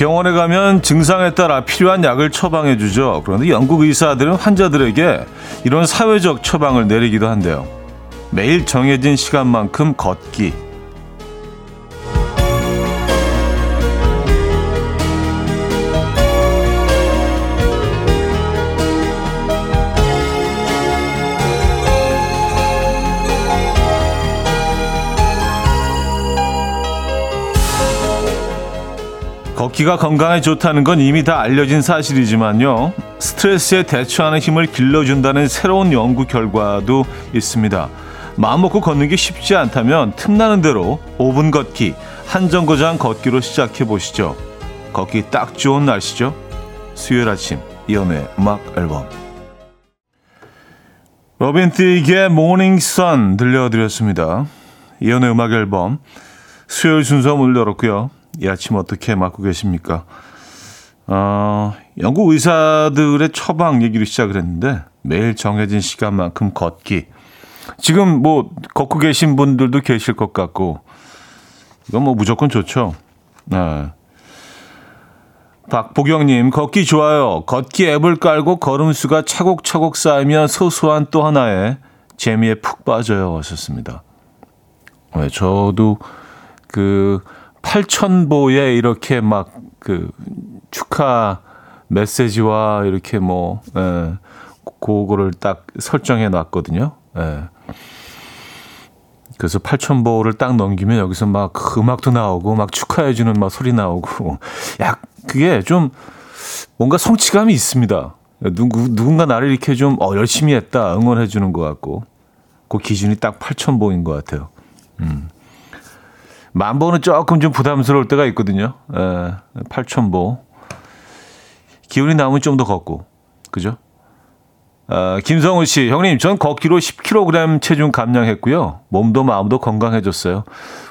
병원에 가면 증상에 따라 필요한 약을 처방해 주죠. 그런데 영국 의사들은 환자들에게 이런 사회적 처방을 내리기도 한대요. 매일 정해진 시간만큼 걷기. 걷기가 건강에 좋다는 건 이미 다 알려진 사실이지만요. 스트레스에 대처하는 힘을 길러준다는 새로운 연구 결과도 있습니다. 마음먹고 걷는 게 쉽지 않다면 틈나는 대로 5분 걷기, 한 정거장 걷기로 시작해 보시죠. 걷기 딱 좋은 날씨죠. 수요일 아침 이현우의 음악 앨범 로빈 틱의 Morning Sun 들려드렸습니다. 이연의 음악 앨범 수요일 순서 문 열었고요. 이 아침 어떻게 맞고 계십니까? 어, 영국 의사들의 처방 얘기로 시작을 했는데 매일 정해진 시간만큼 걷기. 지금 뭐 걷고 계신 분들도 계실 것 같고 이건 뭐 무조건 좋죠. 네. 박보경님 걷기 좋아요. 걷기 앱을 깔고 걸음수가 차곡차곡 쌓이면 소소한 또 하나의 재미에 푹 빠져요. 하셨습니다. 네, 저도 그 8,000보에 이렇게 막 그 축하 메시지와 이렇게 뭐, 예, 그거를 딱 설정해 놨거든요. 예. 그래서 8,000보를 딱 넘기면 여기서 막그 음악도 나오고 막 축하해주는 막 소리 나오고. 야, 그게 좀 뭔가 성취감이 있습니다. 누구, 누군가 나를 이렇게 좀, 어, 열심히 했다. 응원해주는 것 같고. 그 기준이 딱 8,000보인 것 같아요. 음. 만 보는 조금 좀 부담스러울 때가 있거든요. 에, 8천 보. 기운이 남으면 좀 더 걷고. 그죠? 어, 김성우 씨, 형님, 전 걷기로 10kg 체중 감량했고요. 몸도 마음도 건강해졌어요.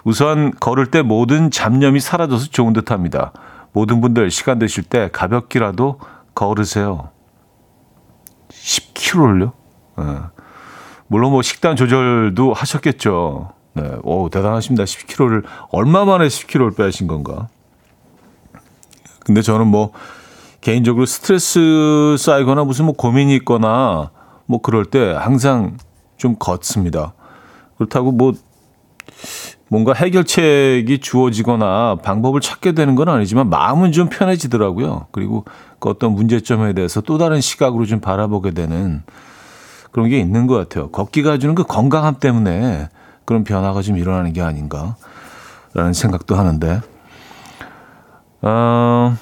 우선 걸을 때 모든 잡념이 사라져서 좋은 듯 합니다. 모든 분들 시간 되실 때 가볍게라도 걸으세요. 10kg를요? 예. 물론 뭐 식단 조절도 하셨겠죠. 네, 오, 대단하십니다. 10kg를, 얼마 만에 10kg를 빼신 건가? 근데 저는 뭐, 개인적으로 스트레스 쌓이거나 무슨 뭐 고민이 있거나 뭐 그럴 때 항상 좀 걷습니다. 그렇다고 뭐, 뭔가 해결책이 주어지거나 방법을 찾게 되는 건 아니지만 마음은 좀 편해지더라고요. 그리고 그 어떤 문제점에 대해서 또 다른 시각으로 좀 바라보게 되는 그런 게 있는 것 같아요. 걷기가 주는 그 건강함 때문에 그런 변화가 좀 일어나는 게 아닌가라는 생각도 하는데, 어,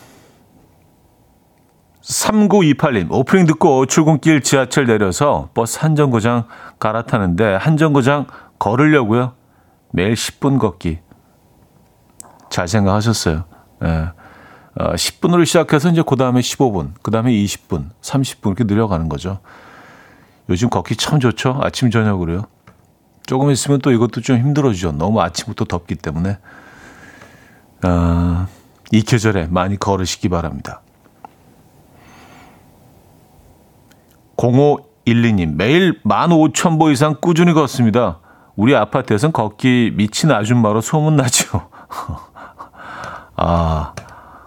3928님, 오프닝 듣고 출근길 지하철 내려서 버스 한 정거장 갈아타는데, 한 정거장 걸으려고요. 매일 10분 걷기. 잘 생각하셨어요. 예. 어, 10분으로 시작해서 이제 그 다음에 15분, 그 다음에 20분, 30분 이렇게 늘려가는 거죠. 요즘 걷기 참 좋죠. 아침, 저녁으로요. 조금 있으면 또 이것도 좀 힘들어지죠. 너무 아침부터 덥기 때문에. 어, 이 계절에 많이 걸으시기 바랍니다. 0512님, 매일 15,000보 이상 꾸준히 걷습니다. 우리 아파트에선 걷기 미친 아줌마로 소문나죠. 아,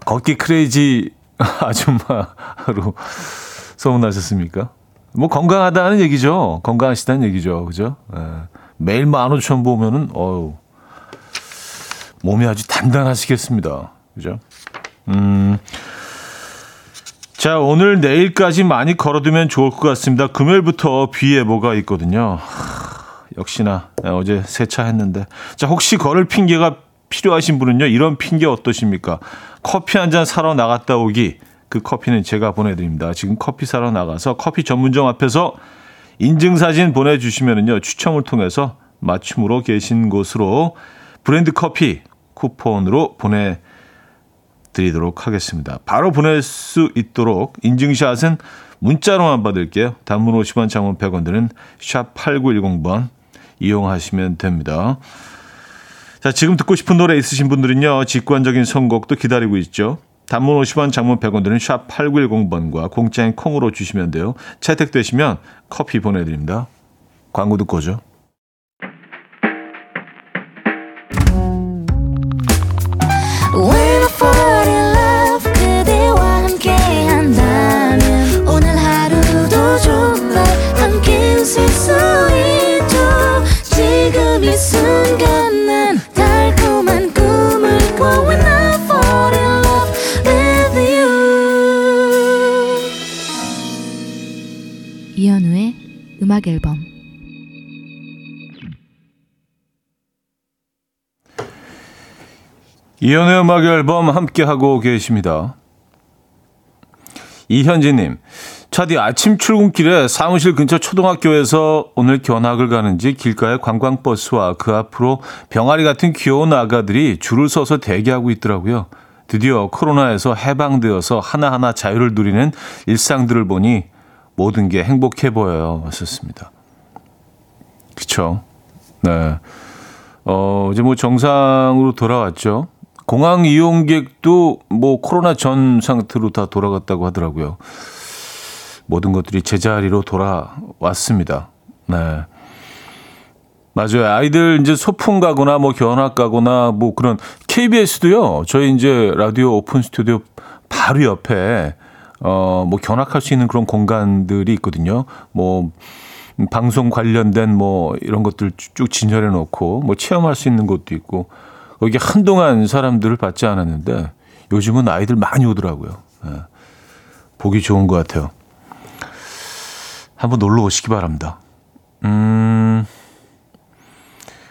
걷기 크레이지 아줌마로 소문나셨습니까? 뭐 건강하다는 얘기죠. 건강하시다는 얘기죠. 그죠? 예. 매일 15,000 보면은, 어우, 몸이 아주 단단하시겠습니다. 그죠? 음. 자, 오늘 내일까지 많이 걸어두면 좋을 것 같습니다. 금요일부터 비 예보가 있거든요. 하, 역시나 어제 세차했는데. 자, 혹시 걸을 핑계가 필요하신 분은요. 이런 핑계 어떠십니까? 커피 한 잔 사러 나갔다 오기. 그 커피는 제가 보내드립니다. 지금 커피 사러 나가서 커피 전문점 앞에서 인증사진 보내주시면요. 추첨을 통해서 맞춤으로 계신 곳으로 브랜드 커피 쿠폰으로 보내드리도록 하겠습니다. 바로 보낼 수 있도록 인증샷은 문자로만 받을게요. 단문 50원, 장문 100원 드는 샵 8910번 이용하시면 됩니다. 자, 지금 듣고 싶은 노래 있으신 분들은요. 직관적인 선곡도 기다리고 있죠. 단문 50원, 장문 100원 드는 샵 8910번과 공짜인 콩으로 주시면 돼요. 채택되시면 커피 보내드립니다. 광고 듣고 오죠. 음악 앨범 이연의 음악 앨범 함께 하고 계십니다. 이현진님, 차디 아침 출근길에 사무실 근처 초등학교에서 오늘 견학을 가는지 길가에 관광버스와 그 앞으로 병아리 같은 귀여운 아가들이 줄을 서서 대기하고 있더라고요. 드디어 코로나에서 해방되어서 하나하나 자유를 누리는 일상들을 보니 모든 게 행복해 보여요. 왔었습니다. 그쵸. 네. 어, 이제 뭐 정상으로 돌아왔죠. 공항 이용객도 뭐 코로나 전 상태로 다 돌아갔다고 하더라고요. 모든 것들이 제자리로 돌아왔습니다. 네. 맞아요. 아이들 이제 소풍 가거나 뭐 견학 가거나 뭐 그런 KBS도요. 저희 이제 라디오 오픈 스튜디오 바로 옆에 어 뭐 견학할 수 있는 그런 공간들이 있거든요. 뭐 방송 관련된 뭐 이런 것들 쭉 진열해 놓고 뭐 체험할 수 있는 곳도 있고 거기 한동안 사람들을 받지 않았는데 요즘은 아이들 많이 오더라고요. 예. 보기 좋은 것 같아요. 한번 놀러 오시기 바랍니다. 음,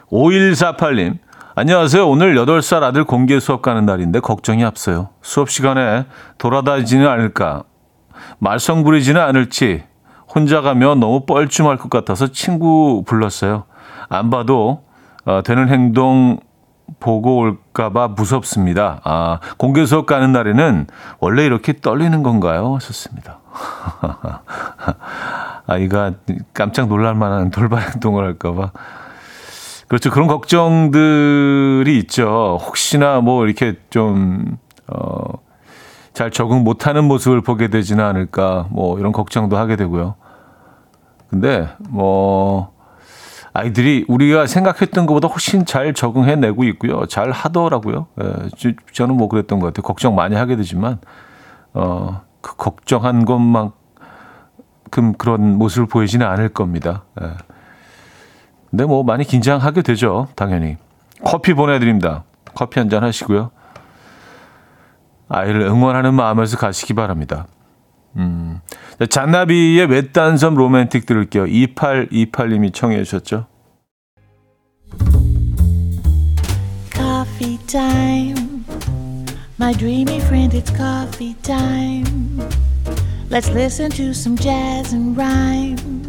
5148님. 안녕하세요. 오늘 8살 아들 공개 수업 가는 날인데 걱정이 앞서요. 수업 시간에 돌아다니지는 않을까, 말썽 부리지는 않을지, 혼자 가면 너무 뻘쭘할 것 같아서 친구 불렀어요. 안 봐도 어, 되는 행동 보고 올까봐 무섭습니다. 아, 공개 수업 가는 날에는 원래 이렇게 떨리는 건가요? 하셨습니다. 아이가 깜짝 놀랄 만한 돌발 행동을 할까봐. 그렇죠. 그런 걱정들이 있죠. 혹시나 뭐 이렇게 좀, 어, 잘 적응 못하는 모습을 보게 되지는 않을까. 뭐 이런 걱정도 하게 되고요. 근데 뭐, 아이들이 우리가 생각했던 것보다 훨씬 잘 적응해내고 있고요. 잘 하더라고요. 예, 저는 뭐 그랬던 것 같아요. 걱정 많이 하게 되지만, 어, 그 걱정한 것만 만큼 그런 모습을 보이지는 않을 겁니다. 예. 근데 뭐 많이 긴장하게 되죠. 당연히. 커피 보내드립니다. 커피 한 잔 하시고요. 아이를 응원하는 마음에서 가시기 바랍니다. 음. 잔나비의 외딴섬 로맨틱 들을게요. 2828님이 청해 주셨죠. Coffee. My dreamy friend, it's coffee time. Let's listen to some jazz and rhyme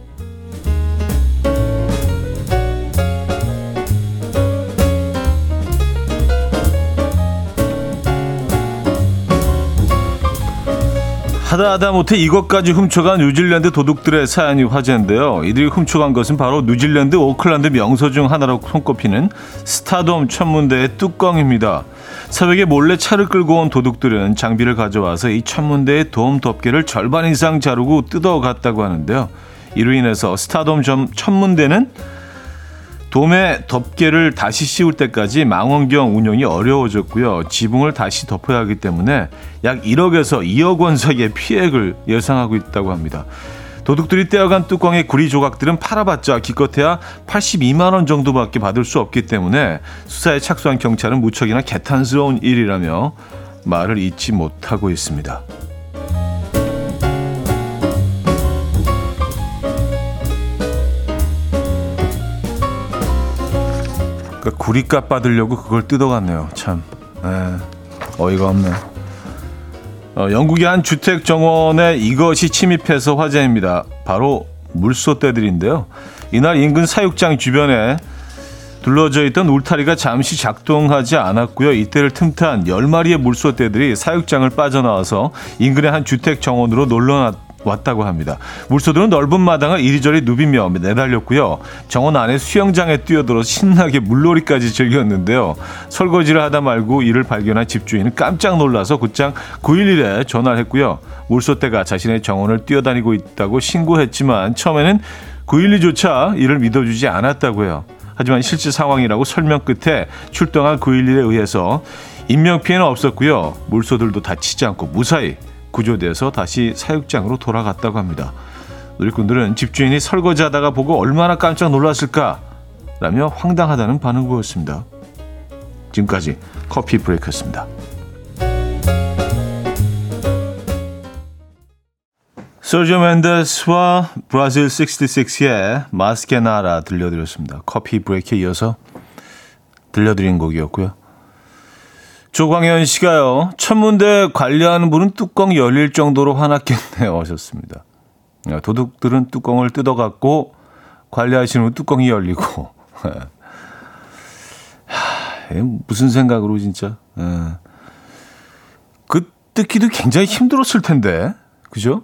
하다 하다 못해 이것까지 훔쳐간 뉴질랜드 도둑들의 사연이 화제인데요. 이들이 훔쳐간 것은 바로 뉴질랜드 오클랜드 명소 중 하나로 손꼽히는 스타돔 천문대의 뚜껑입니다. 새벽에 몰래 차를 끌고 온 도둑들은 장비를 가져와서 이 천문대의 돔 덮개를 절반 이상 자르고 뜯어갔다고 하는데요. 이로 인해서 스타돔 천문대는 돔의 덮개를 다시 씌울 때까지 망원경 운영이 어려워졌고요. 지붕을 다시 덮어야 하기 때문에 약 1억에서 2억 원 사이의 피해를 예상하고 있다고 합니다. 도둑들이 떼어간 뚜껑의 구리 조각들은 팔아봤자 기껏해야 82만 원 정도밖에 받을 수 없기 때문에 수사에 착수한 경찰은 무척이나 개탄스러운 일이라며 말을 잊지 못하고 있습니다. 그러니까 구리값 받으려고 그걸 뜯어갔네요. 참 에, 어이가 없네. 어, 영국의 한 주택 정원에 이것이 침입해서 화제입니다. 바로 물소떼들인데요. 이날 인근 사육장 주변에 둘러져 있던 울타리가 잠시 작동하지 않았고요. 이때를 틈탄 10마리의 물소떼들이 사육장을 빠져나와서 인근의 한 주택 정원으로 놀러 왔다고 합니다. 물소들은 넓은 마당을 이리저리 누비며 내달렸고요. 정원 안에 수영장에 뛰어들어 신나게 물놀이까지 즐겼는데요. 설거지를 하다 말고 이를 발견한 집주인은 깜짝 놀라서 곧장 911에 전화를 했고요. 물소떼가 자신의 정원을 뛰어다니고 있다고 신고했지만 처음에는 912조차 이를 믿어주지 않았다고요. 하지만 실제 상황이라고 설명 끝에 출동한 911에 의해서 인명피해는 없었고요. 물소들도 다치지 않고 무사히 구조돼서 다시 사육장으로 돌아갔다고 합니다. 누리꾼들은 집주인이 설거지하다가 보고 얼마나 깜짝 놀랐을까? 라며 황당하다는 반응 을 보였습니다. 지금까지 커피 브레이크였습니다. 서지오 멘데스와 브라질 66의 마스케나라 들려드렸습니다. 커피 브레이크에 이어서 들려드린 곡이었고요. 조광현 씨가요. 천문대 관리하는 분은 뚜껑 열릴 정도로 화났겠네요. 하셨습니다. 도둑들은 뚜껑을 뜯어갖고 관리하시는 분 뚜껑이 열리고. 무슨 생각으로 진짜. 그 뜯기도 굉장히 힘들었을 텐데. 그죠?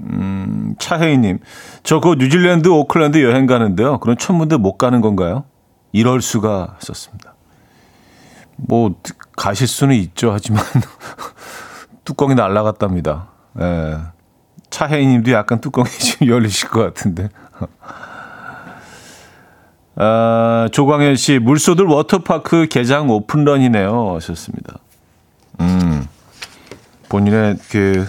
음, 차혜희님. 저 그 뉴질랜드 오클랜드 여행 가는데요. 그런 천문대 못 가는 건가요? 이럴 수가 있었습니다. 뭐 가실 수는 있죠. 하지만 뚜껑이 날라갔답니다. 예. 차혜인님도 약간 뚜껑이 지금 열리실 것 같은데. 아, 조광현 씨, 물소들 워터파크 개장 오픈런이네요. 하셨습니다. 음, 본인의 그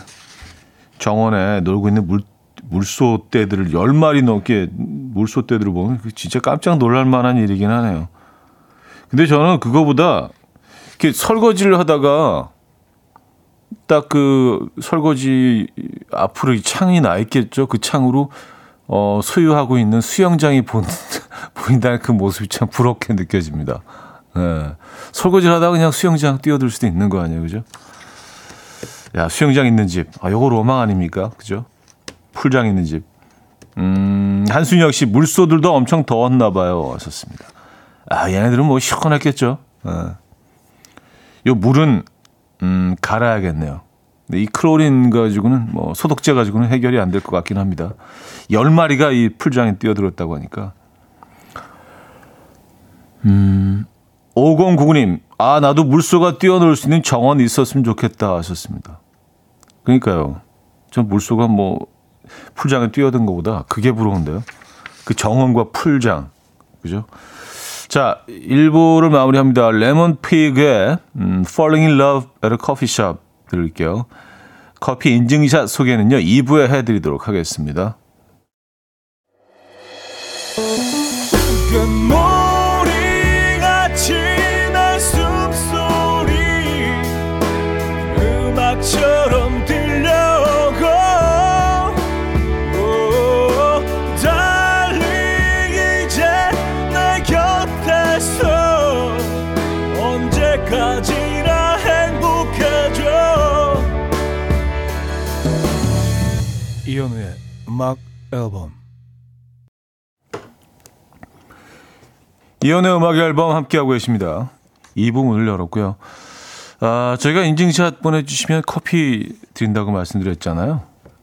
정원에 놀고 있는 물, 물소 떼들을 10마리 넘게 물소 떼들을 보면 진짜 깜짝 놀랄 만한 일이긴 하네요. 근데 저는 그거보다 이렇게 설거지를 하다가 딱 그 설거지 앞으로 이 창이 나 있겠죠. 그 창으로 어, 소유하고 있는 수영장이 본, 보인다는 그 모습이 참 부럽게 느껴집니다. 예. 설거지를 하다가 그냥 수영장 뛰어들 수도 있는 거 아니에요. 그죠? 야, 수영장 있는 집. 아, 요거 로망 아닙니까? 그죠? 풀장 있는 집. 음, 한순혁 씨, 물소들도 엄청 더웠나 봐요. 하셨습니다. 아, 얘네들은 뭐 시원했겠죠. 예. 요 물은 음, 갈아야겠네요. 이 크로린 가지고는 뭐 소독제 가지고는 해결이 안 될 것 같긴 합니다. 열 마리가 이 풀장에 뛰어들었다고 하니까. 음, 5099님, 아, 나도 물소가 뛰어놀 수 있는 정원이 있었으면 좋겠다 하셨습니다. 그러니까요. 전 물소가 뭐 풀장에 뛰어든 것보다 그게 부러운데요. 그 정원과 풀장. 그죠? 자, 1부를 마무리합니다. 레몬 피그의 음, Falling in Love at a Coffee Shop 들을게요. 커피 인증샷 소개는요, 2부에 해드리도록 하겠습니다. 음악 앨범 이현우의 음악 앨범 함께하고 계십니다. 2부 문을 열었고요. 아, 저희가 인증샷 보내주시면 커피 드린다고 말씀드렸잖아요.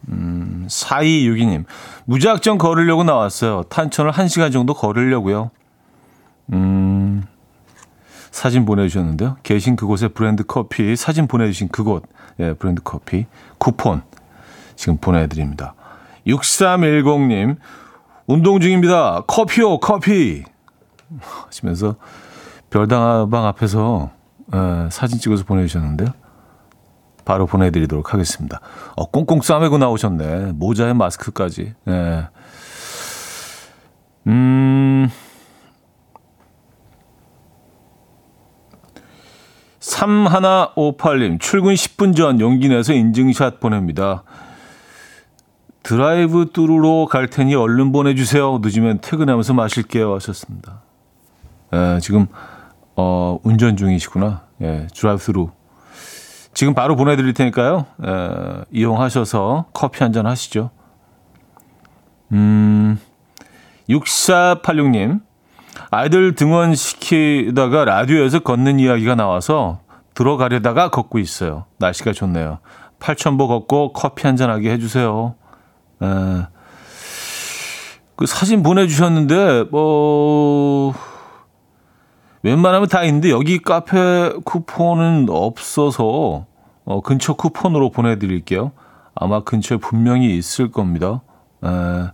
음, 4262님. 무작정 걸으려고 나왔어요. 탄천을 1시간 정도 걸으려고요. 음, 사진 보내주셨는데요. 계신 그곳의 브랜드 커피, 사진 보내주신 그곳, 예, 브랜드 커피, 쿠폰 지금 보내드립니다. 6310님, 운동 중입니다. 커피요, 커피! 하시면서 별다방 앞에서 에, 사진 찍어서 보내주셨는데요. 바로 보내드리도록 하겠습니다. 어, 꽁꽁 싸매고 나오셨네. 모자에 마스크까지. 예. 음. 3158님, 출근 10분 전 용기 내서 인증샷 보냅니다. 드라이브 뚜루로 갈 테니 얼른 보내주세요. 늦으면 퇴근하면서 마실게요. 하셨습니다. 예, 지금, 어, 운전 중이시구나. 예, 드라이브 뚜루. 지금 바로 보내드릴 테니까요. 예, 이용하셔서 커피 한 잔 하시죠. 음, 6486님. 아이들 등원시키다가 라디오에서 걷는 이야기가 나와서 들어가려다가 걷고 있어요. 날씨가 좋네요. 8천보 걷고 커피 한 잔 하게 해주세요. 에, 예. 그 사진 보내주셨는데, 뭐, 웬만하면 다 있는데, 여기 카페 쿠폰은 없어서, 어, 근처 쿠폰으로 보내드릴게요. 아마 근처에 분명히 있을 겁니다. 에, 예.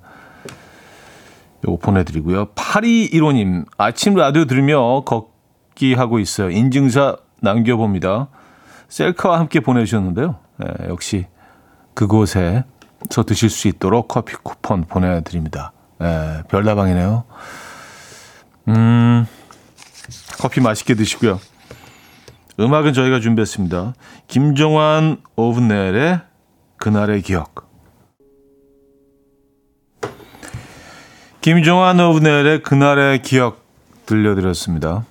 요거 보내드리고요. 8215님, 아침 라디오 들으며 걷기 하고 있어요. 인증사 남겨봅니다. 셀카와 함께 보내주셨는데요. 에, 예, 역시 그곳에 서 드실 수 있도록 커피 쿠폰 보내드립니다. 예, 별다방이네요. 음, 커피 맛있게 드시고요. 음악은 저희가 준비했습니다. 김종환 오브넬의 그날의 기억. 김종환 오브넬의 그날의 기억 들려드렸습니다.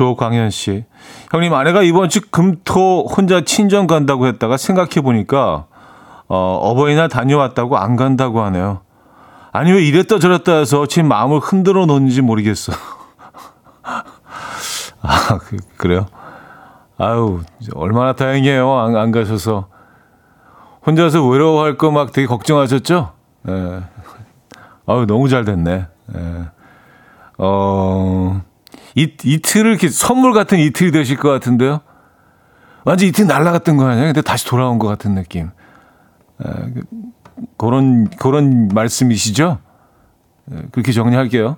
조광현 씨. 형님, 아내가 이번 주 금토 혼자 친정 간다고 했다가 생각해 보니까, 어, 어버이날 다녀왔다고 안 간다고 하네요. 아니, 왜 이랬다 저랬다 해서 지금 마음을 흔들어 놓는지 모르겠어. 아, 그, 그래요? 아유, 얼마나 다행이에요. 안, 안 가셔서. 혼자서 외로워할 거 막 되게 걱정하셨죠? 예. 아유, 너무 잘 됐네. 예. 어, 이, 이틀을 이렇게 선물 같은 이틀이 되실 것 같은데요? 완전 이틀 날라갔던 거 아니야? 근데 다시 돌아온 것 같은 느낌. 예, 그, 그런, 그런 말씀이시죠? 예, 그렇게 정리할게요.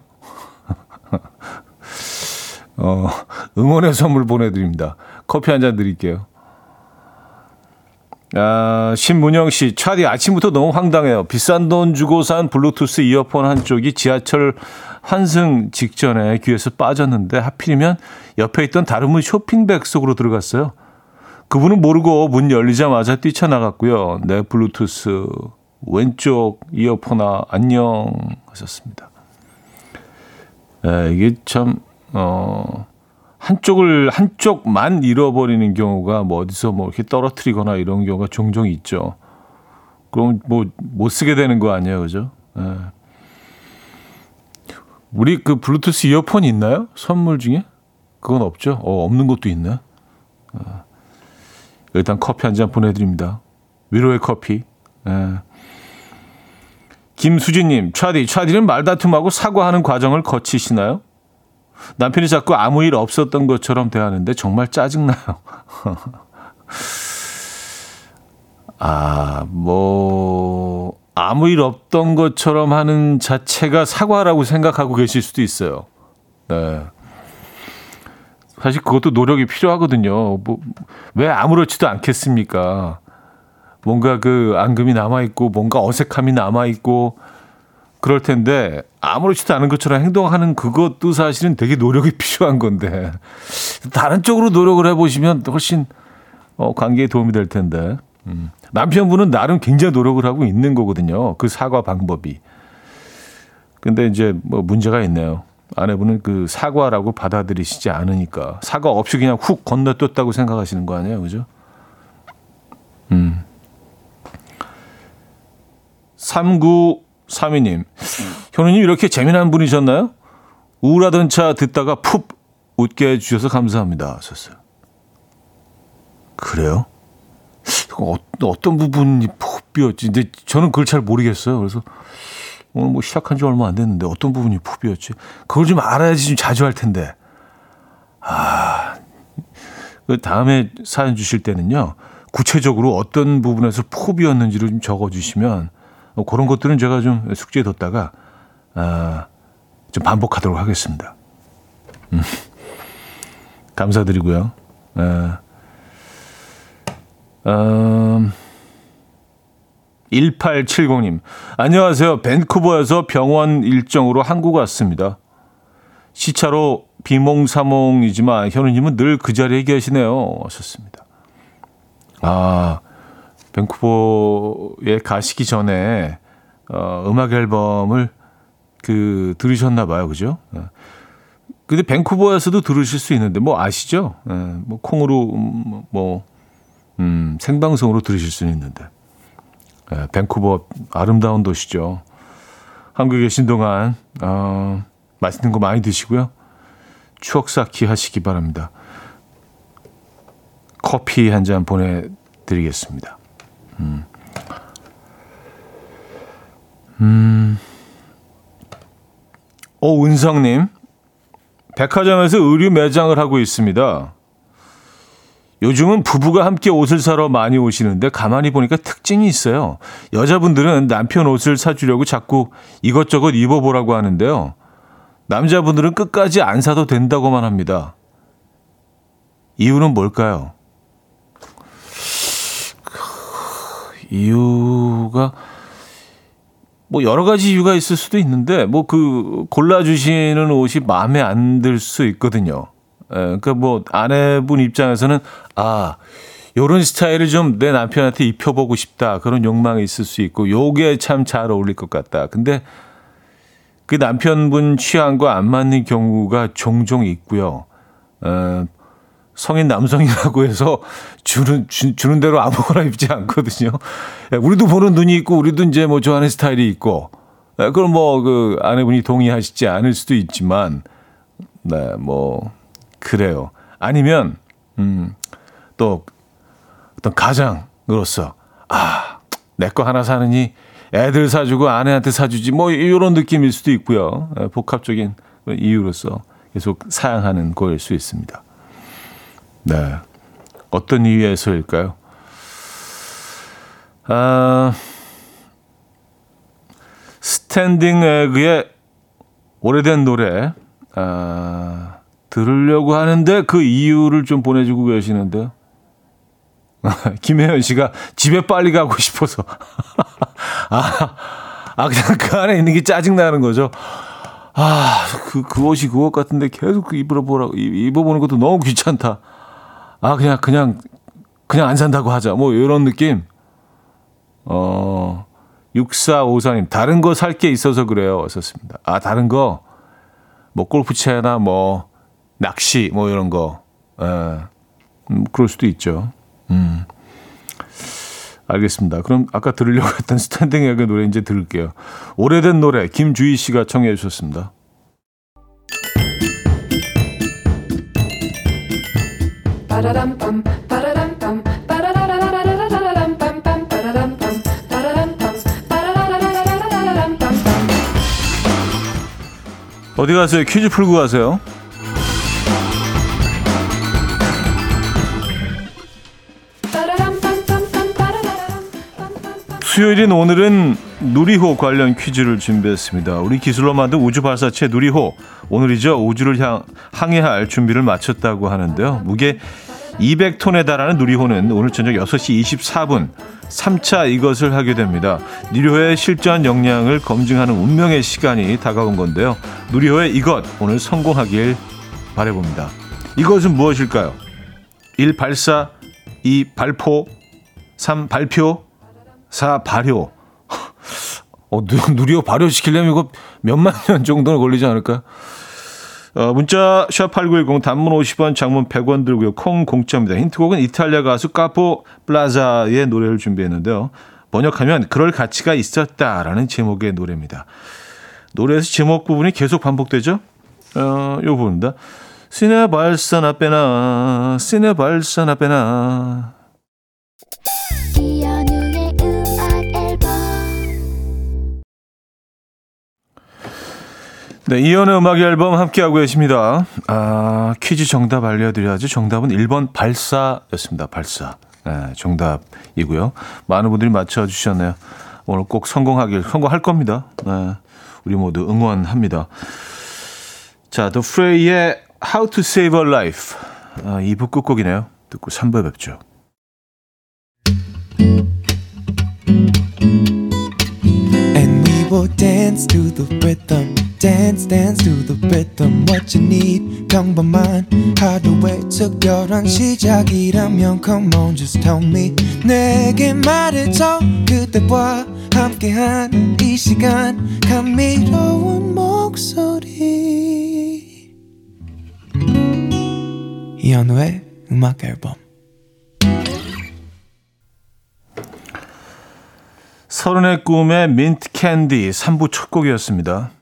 어, 응원의 선물 보내드립니다. 커피 한 잔 드릴게요. 아, 신문영 씨, 차디 아침부터 너무 황당해요. 비싼 돈 주고 산 블루투스 이어폰 한쪽이 지하철 환승 직전에 귀에서 빠졌는데 하필이면 옆에 있던 다른 분 쇼핑백 속으로 들어갔어요. 그분은 모르고 문 열리자마자 뛰쳐나갔고요. 내 블루투스 왼쪽 이어폰아 안녕 하셨습니다. 에, 이게 참 어, 한쪽을 한쪽만 잃어버리는 경우가 뭐 어디서 뭐 이렇게 떨어뜨리거나 이런 경우가 종종 있죠. 그럼 뭐 못 쓰게 되는 거 아니에요, 그죠? 예. 우리 그 블루투스 이어폰 있나요? 선물 중에? 그건 없죠. 어, 없는 것도 있네. 어. 일단 커피 한 잔 보내드립니다. 위로의 커피. 예. 김수진님, 차디, 차디는 말다툼하고 사과하는 과정을 거치시나요? 남편이 자꾸 아무 일 없었던 것처럼 대하는데 정말 짜증나요. 아, 뭐, 아무 일 없던 것처럼 하는 자체가 사과라고 생각하고 계실 수도 있어요. 네. 사실 그것도 노력이 필요하거든요. 뭐, 왜 아무렇지도 않겠습니까? 뭔가 그 앙금이 남아있고, 뭔가 어색함이 남아있고, 그럴 텐데 아무렇지도 않은 것처럼 행동하는 그것도 사실은 되게 노력이 필요한 건데 다른 쪽으로 노력을 해보시면 훨씬 어, 관계에 도움이 될 텐데 음. 남편분은 나름 굉장히 노력을 하고 있는 거거든요. 그 사과 방법이. 근데 이제 뭐 문제가 있네요. 아내분은 그 사과라고 받아들이시지 않으니까 사과 없이 그냥 훅 건너뛰었다고 생각하시는 거 아니에요, 그죠? 음. 39 사미님, 현우님 이렇게 재미난 분이셨나요? 우울하던 차 듣다가 푹 웃게 해주셔서 감사합니다. 하셨어요. 그래요? 어, 어떤 부분이 푹 비었지? 근데 저는 그걸 잘 모르겠어요. 그래서 오늘 뭐 시작한 지 얼마 안 됐는데 어떤 부분이 푹 비었지? 그걸 좀 알아야지 좀 자주 할 텐데. 아, 그 다음에 사연 주실 때는요. 구체적으로 어떤 부분에서 푹 비었는지를 좀 적어주시면 뭐 그런 것들은 제가 좀 숙제에 뒀다가 아, 좀 반복하도록 하겠습니다. 음. 감사드리고요. 아, 음, 1870님, 안녕하세요. 밴쿠버에서 병원 일정으로 한국 왔습니다. 시차로 비몽사몽이지만 현우님은 늘 그 자리에 계시네요. 하셨습니다. 아, 밴쿠버에 가시기 전에 어, 음악 앨범을 그 들으셨나 봐요, 그죠? 어. 근데 밴쿠버에서도 들으실 수 있는데 뭐 아시죠? 예, 뭐 콩으로 음, 뭐 음, 생방송으로 들으실 수는 있는데 예, 밴쿠버 아름다운 도시죠. 한국에 계신 동안 어, 맛있는 거 많이 드시고요. 추억 쌓기 하시기 바랍니다. 커피 한 잔 보내드리겠습니다. 음. 음. 오, 어, 은성님. 백화점에서 의류 매장을 하고 있습니다. 요즘은 부부가 함께 옷을 사러 많이 오시는데 가만히 보니까 특징이 있어요. 여자분들은 남편 옷을 사주려고 자꾸 이것저것 입어보라고 하는데요. 남자분들은 끝까지 안 사도 된다고만 합니다. 이유는 뭘까요? 이유가 뭐 여러 가지 이유가 있을 수도 있는데 뭐 그 골라 주시는 옷이 마음에 안 들 수 있거든요. 예, 그러니까 뭐 아내분 입장에서는 아 요런 스타일을 좀 내 남편한테 입혀보고 싶다. 그런 욕망이 있을 수 있고, 요게 참 잘 어울릴 것 같다. 근데 그 남편분 취향과 안 맞는 경우가 종종 있고요. 어, 성인 남성이라고 해서 주는, 주, 주는 대로 아무거나 입지 않거든요. 예, 우리도 보는 눈이 있고, 우리도 이제 뭐 좋아하는 스타일이 있고, 예, 그럼 뭐 그 아내분이 동의하시지 않을 수도 있지만, 네, 뭐, 그래요. 아니면, 음, 또 어떤 가장으로서, 아, 내 거 하나 사느니 애들 사주고 아내한테 사주지, 뭐, 이런 느낌일 수도 있고요. 예, 복합적인 이유로서 계속 사양하는 거일 수 있습니다. 네. 어떤 이유에서일까요? 아, 스탠딩 에그의 오래된 노래, 아, 들으려고 하는데 그 이유를 좀 보내주고 계시는데요. 김혜연 씨가 집에 빨리 가고 싶어서. 아, 아, 그냥 그 안에 있는 게 짜증나는 거죠. 아, 그, 그 옷이 그 옷 같은데 계속 그 입어보라고, 입어보는 것도 너무 귀찮다. 아, 그냥, 그냥, 그냥 안 산다고 하자. 뭐, 이런 느낌. 어, 6454님, 다른 거 살 게 있어서 그래요. 썼습니다. 아, 다른 거, 뭐, 골프채나 뭐, 낚시, 뭐, 이런 거. 에, 음, 그럴 수도 있죠. 음. 알겠습니다. 그럼 아까 들으려고 했던 스탠딩 에그 노래 이제 들을게요. 오래된 노래, 김주희 씨가 청해 주셨습니다. 어디 가세요? 퀴즈 풀고 가세요. 수요일인 오늘은 누리호 관련 퀴즈를 준비했습니다. 우리 기술로 만든 우주 발사체 누리호 오늘이죠 우주를 향 항해할 준비를 마쳤다고 하는데요. 무게 200톤에 달하는 누리호는 오늘 저녁 6시 24분 3차 이것을 하게 됩니다. 누리호의 실전 역량을 검증하는 운명의 시간이 다가온 건데요. 누리호의 이것 오늘 성공하길 바래봅니다. 이것은 무엇일까요? 1. 발사 2. 발포 3. 발표 4. 발효 어, 누리호 발효시키려면 이거 몇만 년 정도는 걸리지 않을까? 어, 문자 샵8910 단문 50원 장문 100원 들고요. 콩 공짜입니다. 힌트곡은 이탈리아 가수 카포 플라자의 노래를 준비했는데요. 번역하면 그럴 가치가 있었다라는 제목의 노래입니다. 노래에서 제목 부분이 계속 반복되죠? 어, 요 부분입니다. 시네 발사나 빼나 시네 발사나 빼나 네, 이연의 음악 앨범 함께하고 계십니다. 아, 퀴즈 정답 알려드려야죠. 정답은 1번 발사였습니다. 발사. 네, 정답이고요. 많은 분들이 맞춰주셨네요. 오늘 꼭 성공하길, 성공할 겁니다. 네, 우리 모두 응원합니다. 자, The Fray의 How to Save a Life. 아, 2부 끝곡이네요. 듣고 3부에 뵙죠. Dance dance to the rhythm what you need. 평범한 하루의 특별한 시작이라면 come on just tell me. 내게 말해줘 그대와 함께한 이 시간. 감미로운 목소리. 이현우의 음악 앨범. 서른의 꿈의 민트 캔디 3부 첫 곡이었습니다.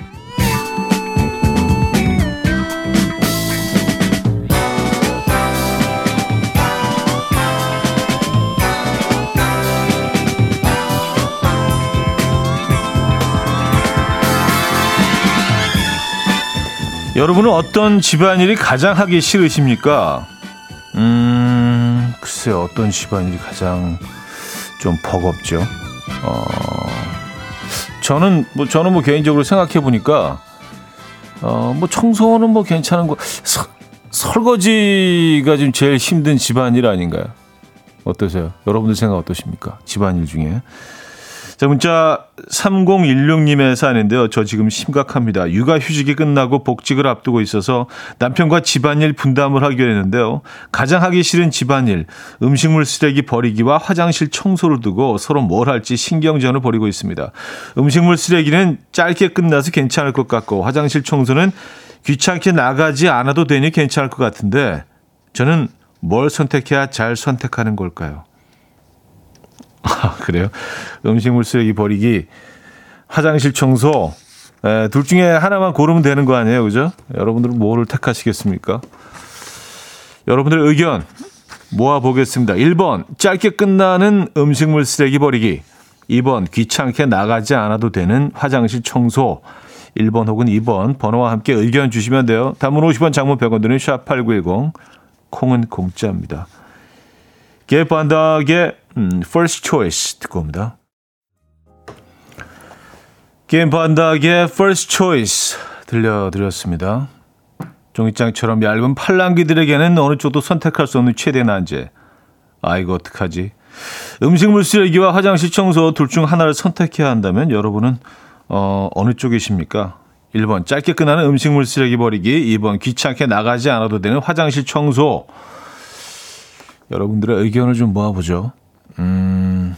여러분은 어떤 집안일이 가장 하기 싫으십니까? 음, 글쎄 어떤 집안일이 가장 좀 버겁죠. 어, 저는 뭐 저는 뭐 개인적으로 생각해 보니까 어, 뭐 청소는 뭐 괜찮은 거 서, 설거지가 좀 제일 힘든 집안일 아닌가요? 어떠세요? 여러분들 생각 어떠십니까? 집안일 중에. 자, 문자 3016님의 사연인데요. 저 지금 심각합니다. 육아휴직이 끝나고 복직을 앞두고 있어서 남편과 집안일 분담을 하기로 했는데요. 가장 하기 싫은 집안일, 음식물 쓰레기 버리기와 화장실 청소를 두고 서로 뭘 할지 신경전을 벌이고 있습니다. 음식물 쓰레기는 짧게 끝나서 괜찮을 것 같고 화장실 청소는 귀찮게 나가지 않아도 되니 괜찮을 것 같은데 저는 뭘 선택해야 잘 선택하는 걸까요? 아, 그래요? 음식물 쓰레기 버리기, 화장실 청소, 에, 둘 중에 하나만 고르면 되는 거 아니에요? 그죠? 여러분들은 뭐를 택하시겠습니까? 여러분들의 의견 모아보겠습니다. 1번, 짧게 끝나는 음식물 쓰레기 버리기. 2번, 귀찮게 나가지 않아도 되는 화장실 청소. 1번 혹은 2번 번호와 함께 의견 주시면 돼요. 단문 50원 장문 100원 드는 샵8910 콩은 공짜입니다. 개반닥의 음, First Choice 듣고 옵니다. 개반닥의 First Choice 들려드렸습니다. 종이장처럼 얇은 팔랑귀들에게는 어느 쪽도 선택할 수 없는 최대 난제. 아, 이거 어떡하지? 음식물 쓰레기와 화장실 청소 둘 중 하나를 선택해야 한다면 여러분은 어, 어느 쪽이십니까? 1번 짧게 끝나는 음식물 쓰레기 버리기 2번 귀찮게 나가지 않아도 되는 화장실 청소 여러분들의 의견을 좀 모아보죠. 음,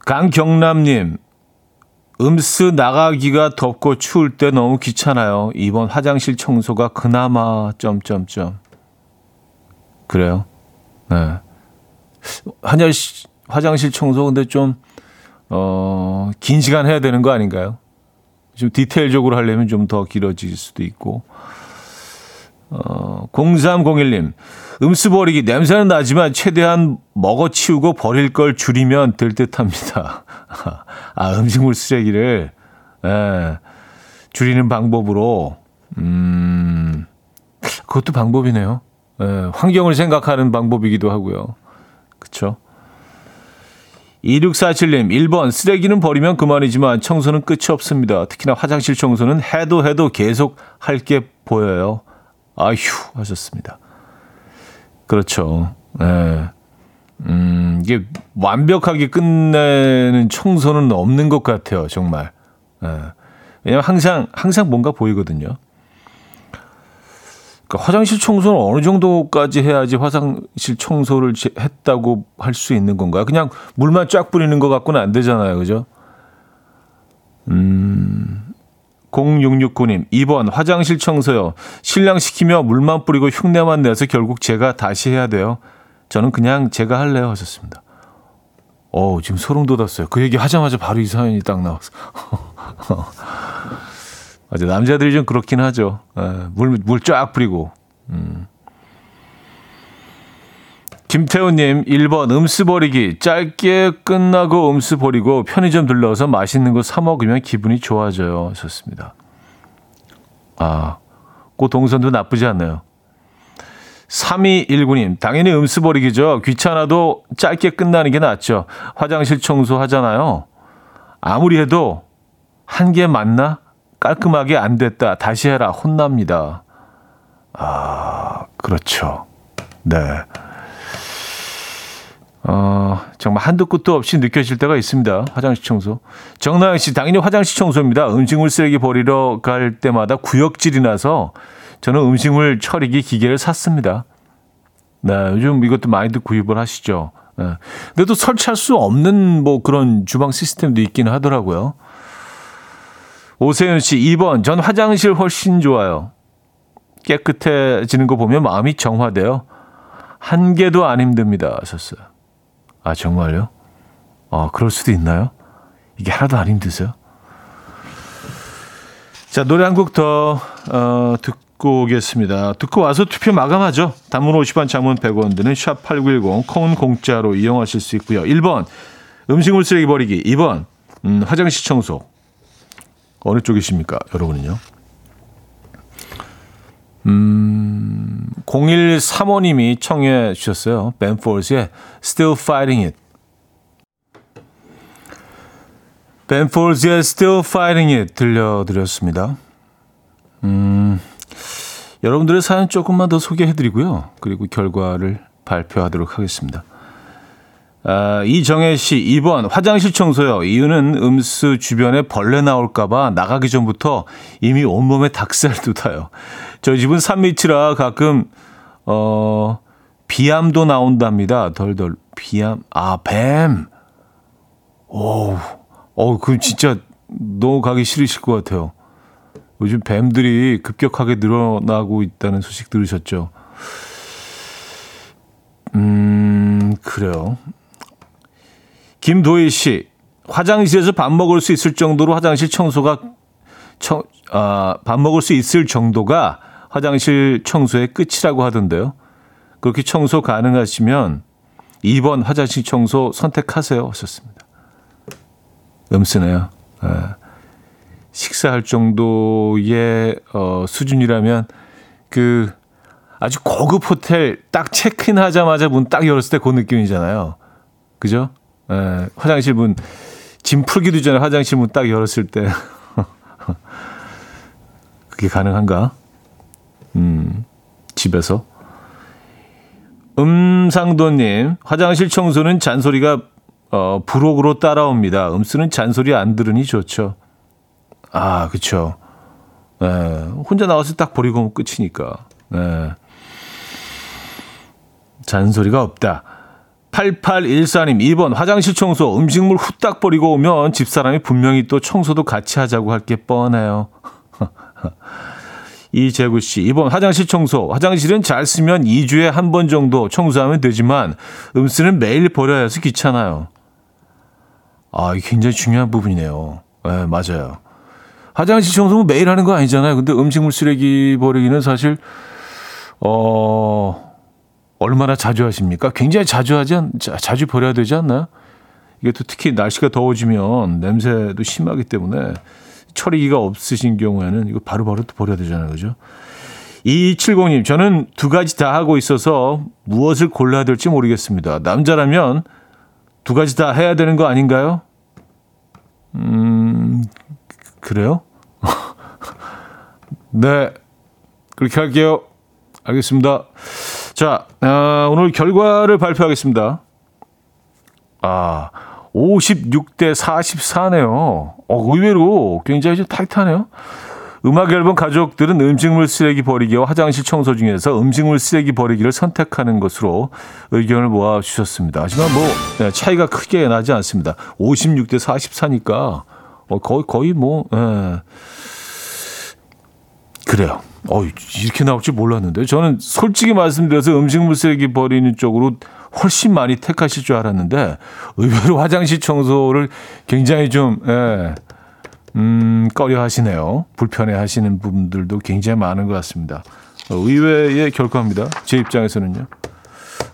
강경남님, 음스 나가기가 덥고 추울 때 너무 귀찮아요. 이번 화장실 청소가 그나마 점점점. 그래요? 네. 한열 화장실 청소 근데 좀, 어, 긴 시간 해야 되는 거 아닌가요? 좀 디테일적으로 하려면 좀 더 길어질 수도 있고. 어, 0301님, 음수 버리기 냄새는 나지만 최대한 먹어 치우고 버릴 걸 줄이면 될 듯 합니다. 아, 음식물 쓰레기를, 예, 줄이는 방법으로, 음, 그것도 방법이네요. 예, 환경을 생각하는 방법이기도 하고요. 그쵸? 2647님, 1번, 쓰레기는 버리면 그만이지만 청소는 끝이 없습니다. 특히나 화장실 청소는 해도 해도 계속 할 게 보여요. 아휴 하셨습니다. 그렇죠. 네. 음, 이게 완벽하게 끝내는 청소는 없는 것 같아요, 정말. 예. 왜냐면 항상, 항상 뭔가 보이거든요. 그러니까 화장실 청소는 어느 정도까지 해야지 화장실 청소를 제- 했다고 할 수 있는 건가요? 그냥 물만 쫙 뿌리는 것 갖고는 안 되잖아요. 그죠? 음, 0669님, 2번 화장실 청소요. 신랑 시키며 물만 뿌리고 흉내만 내서 결국 제가 다시 해야 돼요. 저는 그냥 제가 할래요 하셨습니다. 어, 지금 소름 돋았어요. 그 얘기 하자마자 바로 이 사연이 딱 나왔어. 맞아, 남자들이 좀 그렇긴 하죠. 예, 물, 물 쫙 뿌리고. 음. 김태훈님, 1번 음수 버리기. 짧게 끝나고 음수 버리고 편의점 들러서 맛있는 거 사 먹으면 기분이 좋아져요. 하셨습니다. 아, 그 동선도 나쁘지 않네요. 3219님, 당연히 음수 버리기죠. 귀찮아도 짧게 끝나는 게 낫죠. 화장실 청소 하잖아요. 아무리 해도 한 개 맞나? 깔끔하게 안 됐다. 다시 해라. 혼납니다. 아, 그렇죠. 네. 어, 정말 한도 끝도 없이 느껴질 때가 있습니다. 화장실 청소. 정나영 씨, 당연히 화장실 청소입니다. 음식물 쓰레기 버리러 갈 때마다 구역질이 나서 저는 음식물 처리기 기계를 샀습니다. 네, 요즘 이것도 많이들 구입을 하시죠. 네. 근데 또 설치할 수 없는 뭐 그런 주방 시스템도 있긴 하더라고요. 오세윤 씨, 2번. 전 화장실 훨씬 좋아요. 깨끗해지는 거 보면 마음이 정화돼요. 한 개도 안 힘듭니다. 하셨어요. 아, 정말요? 아, 그럴 수도 있나요? 이게 하나도 안 힘드세요? 자, 노래 한 곡 더, 어, 듣고 오겠습니다. 듣고 와서 투표 마감하죠. 단문 50원, 장문 100원 드는 샵8910, 콩은 공짜로 이용하실 수 있고요. 1번, 음식물 쓰레기 버리기. 2번, 음, 화장실 청소. 어느 쪽이십니까, 여러분은요? 음, 0135님이 청해 주셨어요. 벤포즈의 Still Fighting It. 벤포즈의 Still Fighting It 들려드렸습니다. 음, 여러분들의 사연 조금만 더 소개해드리고요. 그리고 결과를 발표하도록 하겠습니다. 아, 이정혜 씨, 2번 화장실 청소요. 이유는 음수 주변에 벌레 나올까봐 나가기 전부터 이미 온몸에 닭살 돋아요. 저희 집은 산밑이라 가끔 어 비암도 나온답니다. 덜덜 비암 아 뱀. 오, 어, 그 진짜 너무 가기 싫으실 것 같아요. 요즘 뱀들이 급격하게 늘어나고 있다는 소식 들으셨죠? 음, 그래요. 김도희 씨, 화장실에서 밥 먹을 수 있을 정도로 화장실 청소가 청, 아, 밥 먹을 수 있을 정도가 화장실 청소의 끝이라고 하던데요. 그렇게 청소 가능하시면 2번 화장실 청소 선택하세요. 하셨습니다. 음쓰네요. 예. 식사할 정도의 어, 수준이라면 그 아주 고급 호텔 딱 체크인 하자마자 문 딱 열었을 때 그 느낌이잖아요. 그죠? 예, 화장실 문, 짐 풀기도 전에 화장실 문 딱 열었을 때. 그게 가능한가? 음, 집에서. 음상도님, 화장실 청소는 잔소리가, 어, 부록으로 따라옵니다. 음수는 잔소리 안 들으니 좋죠. 아, 그쵸. 예, 혼자 나가서 딱 버리고 끝이니까. 예. 잔소리가 없다. 8814님, 2번 화장실 청소, 음식물 후딱 버리고 오면 집사람이 분명히 또 청소도 같이 하자고 할 게 뻔해요. 이재구 씨, 2번 화장실 청소. 화장실은 잘 쓰면 2주에 한 번 정도 청소하면 되지만 음수는 매일 버려야 해서 귀찮아요. 아, 굉장히 중요한 부분이네요. 네, 맞아요. 화장실 청소는 매일 하는 거 아니잖아요. 근데 음식물 쓰레기 버리기는 사실, 어, 얼마나 자주 하십니까? 굉장히 자주 하지 않, 자, 자주 버려야 되지 않나요? 이게 또 특히 날씨가 더워지면 냄새도 심하기 때문에 처리기가 없으신 경우에는 이거 바로바로 또 버려야 되잖아요. 그죠? 2270님, 저는 두 가지 다 하고 있어서 무엇을 골라야 될지 모르겠습니다. 남자라면 두 가지 다 해야 되는 거 아닌가요? 음, 그래요? 네. 그렇게 할게요. 알겠습니다. 자, 어, 오늘 결과를 발표하겠습니다. 아, 56대 44네요. 어, 의외로 굉장히 좀 타이트하네요. 음악 앨범 가족들은 음식물 쓰레기 버리기와 화장실 청소 중에서 음식물 쓰레기 버리기를 선택하는 것으로 의견을 모아 주셨습니다. 하지만 뭐 네, 차이가 크게 나지 않습니다. 56대 44니까 어, 거의 거의 뭐 예. 그래요. 어, 이렇게 나올 줄 몰랐는데 저는 솔직히 말씀드려서 음식물 쓰레기 버리는 쪽으로 훨씬 많이 택하실 줄 알았는데 의외로 화장실 청소를 굉장히 좀 예, 음, 꺼려 하시네요. 불편해 하시는 분들도 굉장히 많은 것 같습니다. 어, 의외의 결과입니다. 제 입장에서는요.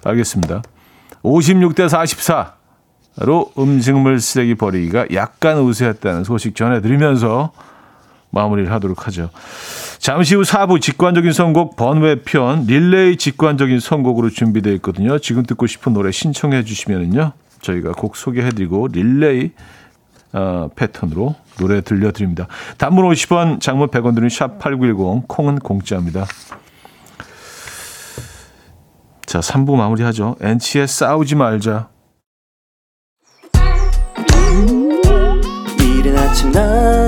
알겠습니다. 56대 44로 음식물 쓰레기 버리기가 약간 우세했다는 소식 전해드리면서 마무리를 하도록 하죠. 잠시 후 4부 직관적인 선곡 번외편 릴레이 직관적인 선곡으로 준비되어 있거든요. 지금 듣고 싶은 노래 신청해 주시면은요. 저희가 곡 소개해 드리고 릴레이 어, 패턴으로 노래 들려드립니다. 단문 50원, 장문 100원 드는 샵8910, 콩은 공짜입니다. 자, 3부 마무리하죠. 엔치의 싸우지 말자. 이른 아침 난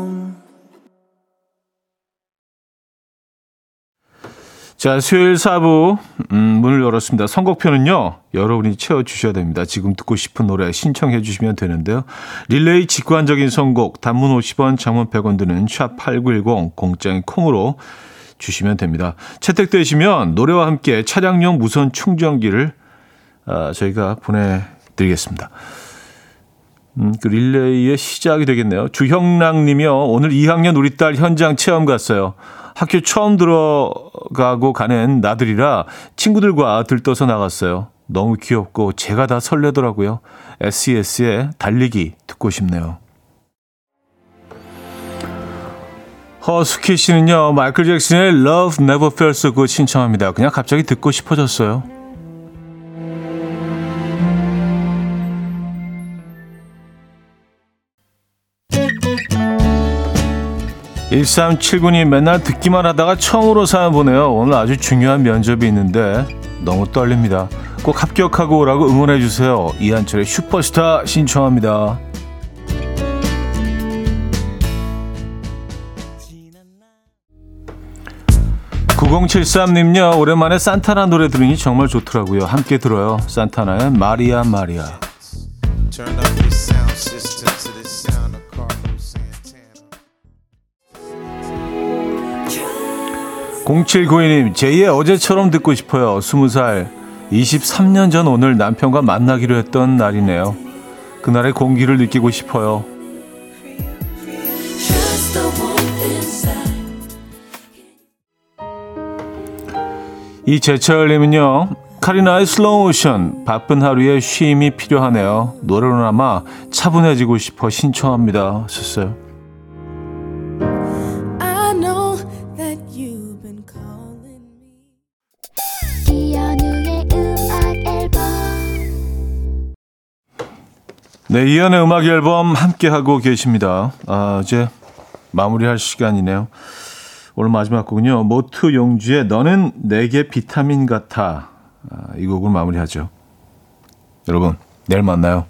자, 수요일 4부 음, 문을 열었습니다. 선곡표는요. 여러분이 채워 주셔야 됩니다. 지금 듣고 싶은 노래 신청해 주시면 되는데요. 릴레이 직관적인 선곡 단문 50원, 장문 100원 드는 샵 8910 공짜인 콩으로 주시면 됩니다. 채택되시면 노래와 함께 차량용 무선 충전기를 아, 저희가 보내 드리겠습니다. 음, 그 릴레이의 시작이 되겠네요. 주형랑 님이요. 오늘 2학년 우리 딸 현장 체험 갔어요. 학교 처음 들어가고 가는 나들이라 친구들과 들떠서 나갔어요. 너무 귀엽고 제가 다 설레더라고요. SES의 달리기 듣고 싶네요. 허스키 씨는요, 마이클 잭슨의 Love Never Felt So Good 신청합니다. 그냥 갑자기 듣고 싶어졌어요. 1379님 맨날 듣기만 하다가 처음으로 사연 보내요. 오늘 아주 중요한 면접이 있는데 너무 떨립니다. 꼭 합격하고 오라고 응원해 주세요. 이한철의 슈퍼스타 신청합니다. 9073님요. 오랜만에 산타나 노래 들으니 정말 좋더라고요. 함께 들어요. 산타나의 마리아 마리아. 0792님, 제2의 어제처럼 듣고 싶어요. 20살. 23년 전 오늘 남편과 만나기로 했던 날이네요. 그날의 공기를 느끼고 싶어요. 이 제철님은요, 카리나의 슬로우 모션, 바쁜 하루에 쉼이 필요하네요. 노래로나마 차분해지고 싶어 신청합니다. 하셨어요. 네, 이연의 음악 앨범 함께 하고 계십니다. 아, 이제 마무리할 시간이네요. 오늘 마지막 곡은요. 모투 용주의 너는 내게 비타민 같아. 아, 이 곡을 마무리하죠. 여러분, 내일 만나요.